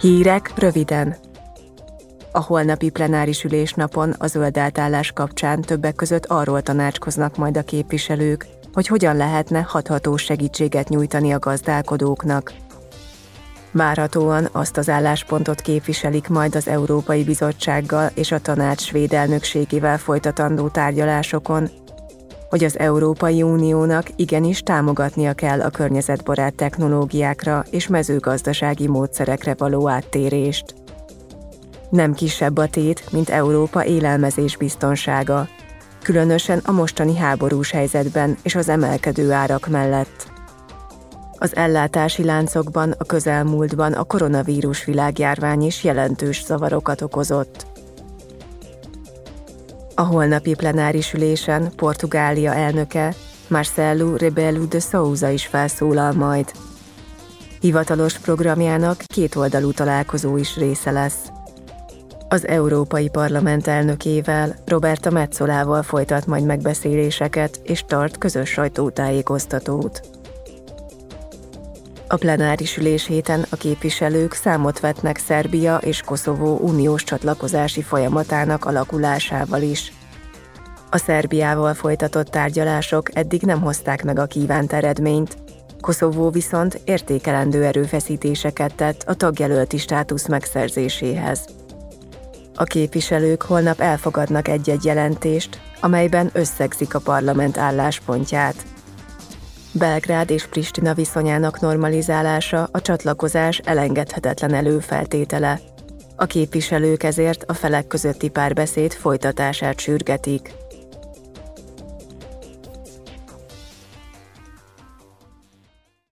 Hírek röviden. A holnapi plenáris ülésnapon a zöld átállás kapcsán többek között arról tanácskoznak majd a képviselők, hogy hogyan lehetne hathatós segítséget nyújtani a gazdálkodóknak. Várhatóan azt az álláspontot képviselik majd az Európai Bizottsággal és a tanács svéd elnökségével folytatandó tárgyalásokon, hogy az Európai Uniónak igenis támogatnia kell a környezetbarát technológiákra és mezőgazdasági módszerekre való áttérést. Nem kisebb a tét, mint Európa élelmezés biztonsága, különösen a mostani háborús helyzetben és az emelkedő árak mellett. Az ellátási láncokban a közelmúltban a koronavírus világjárvány is jelentős zavarokat okozott. A holnapi plenáris ülésen Portugália elnöke Marcelo Rebelo de Souza is felszólal majd. Hivatalos programjának kétoldalú találkozó is része lesz. Az Európai Parlament elnökével, Roberta Metzolával folytat majd megbeszéléseket és tart közös sajtótájékoztatót. A plenáris ülés héten a képviselők számot vetnek Szerbia és Koszovó uniós csatlakozási folyamatának alakulásával is. A Szerbiával folytatott tárgyalások eddig nem hozták meg a kívánt eredményt, Koszovó viszont értékelendő erőfeszítéseket tett a tagjelölti státusz megszerzéséhez. A képviselők holnap elfogadnak egy-egy jelentést, amelyben összegzik a parlament álláspontját – Belgrád és Pristina viszonyának normalizálása a csatlakozás elengedhetetlen előfeltétele. A képviselők ezért a felek közötti párbeszéd folytatását sürgetik.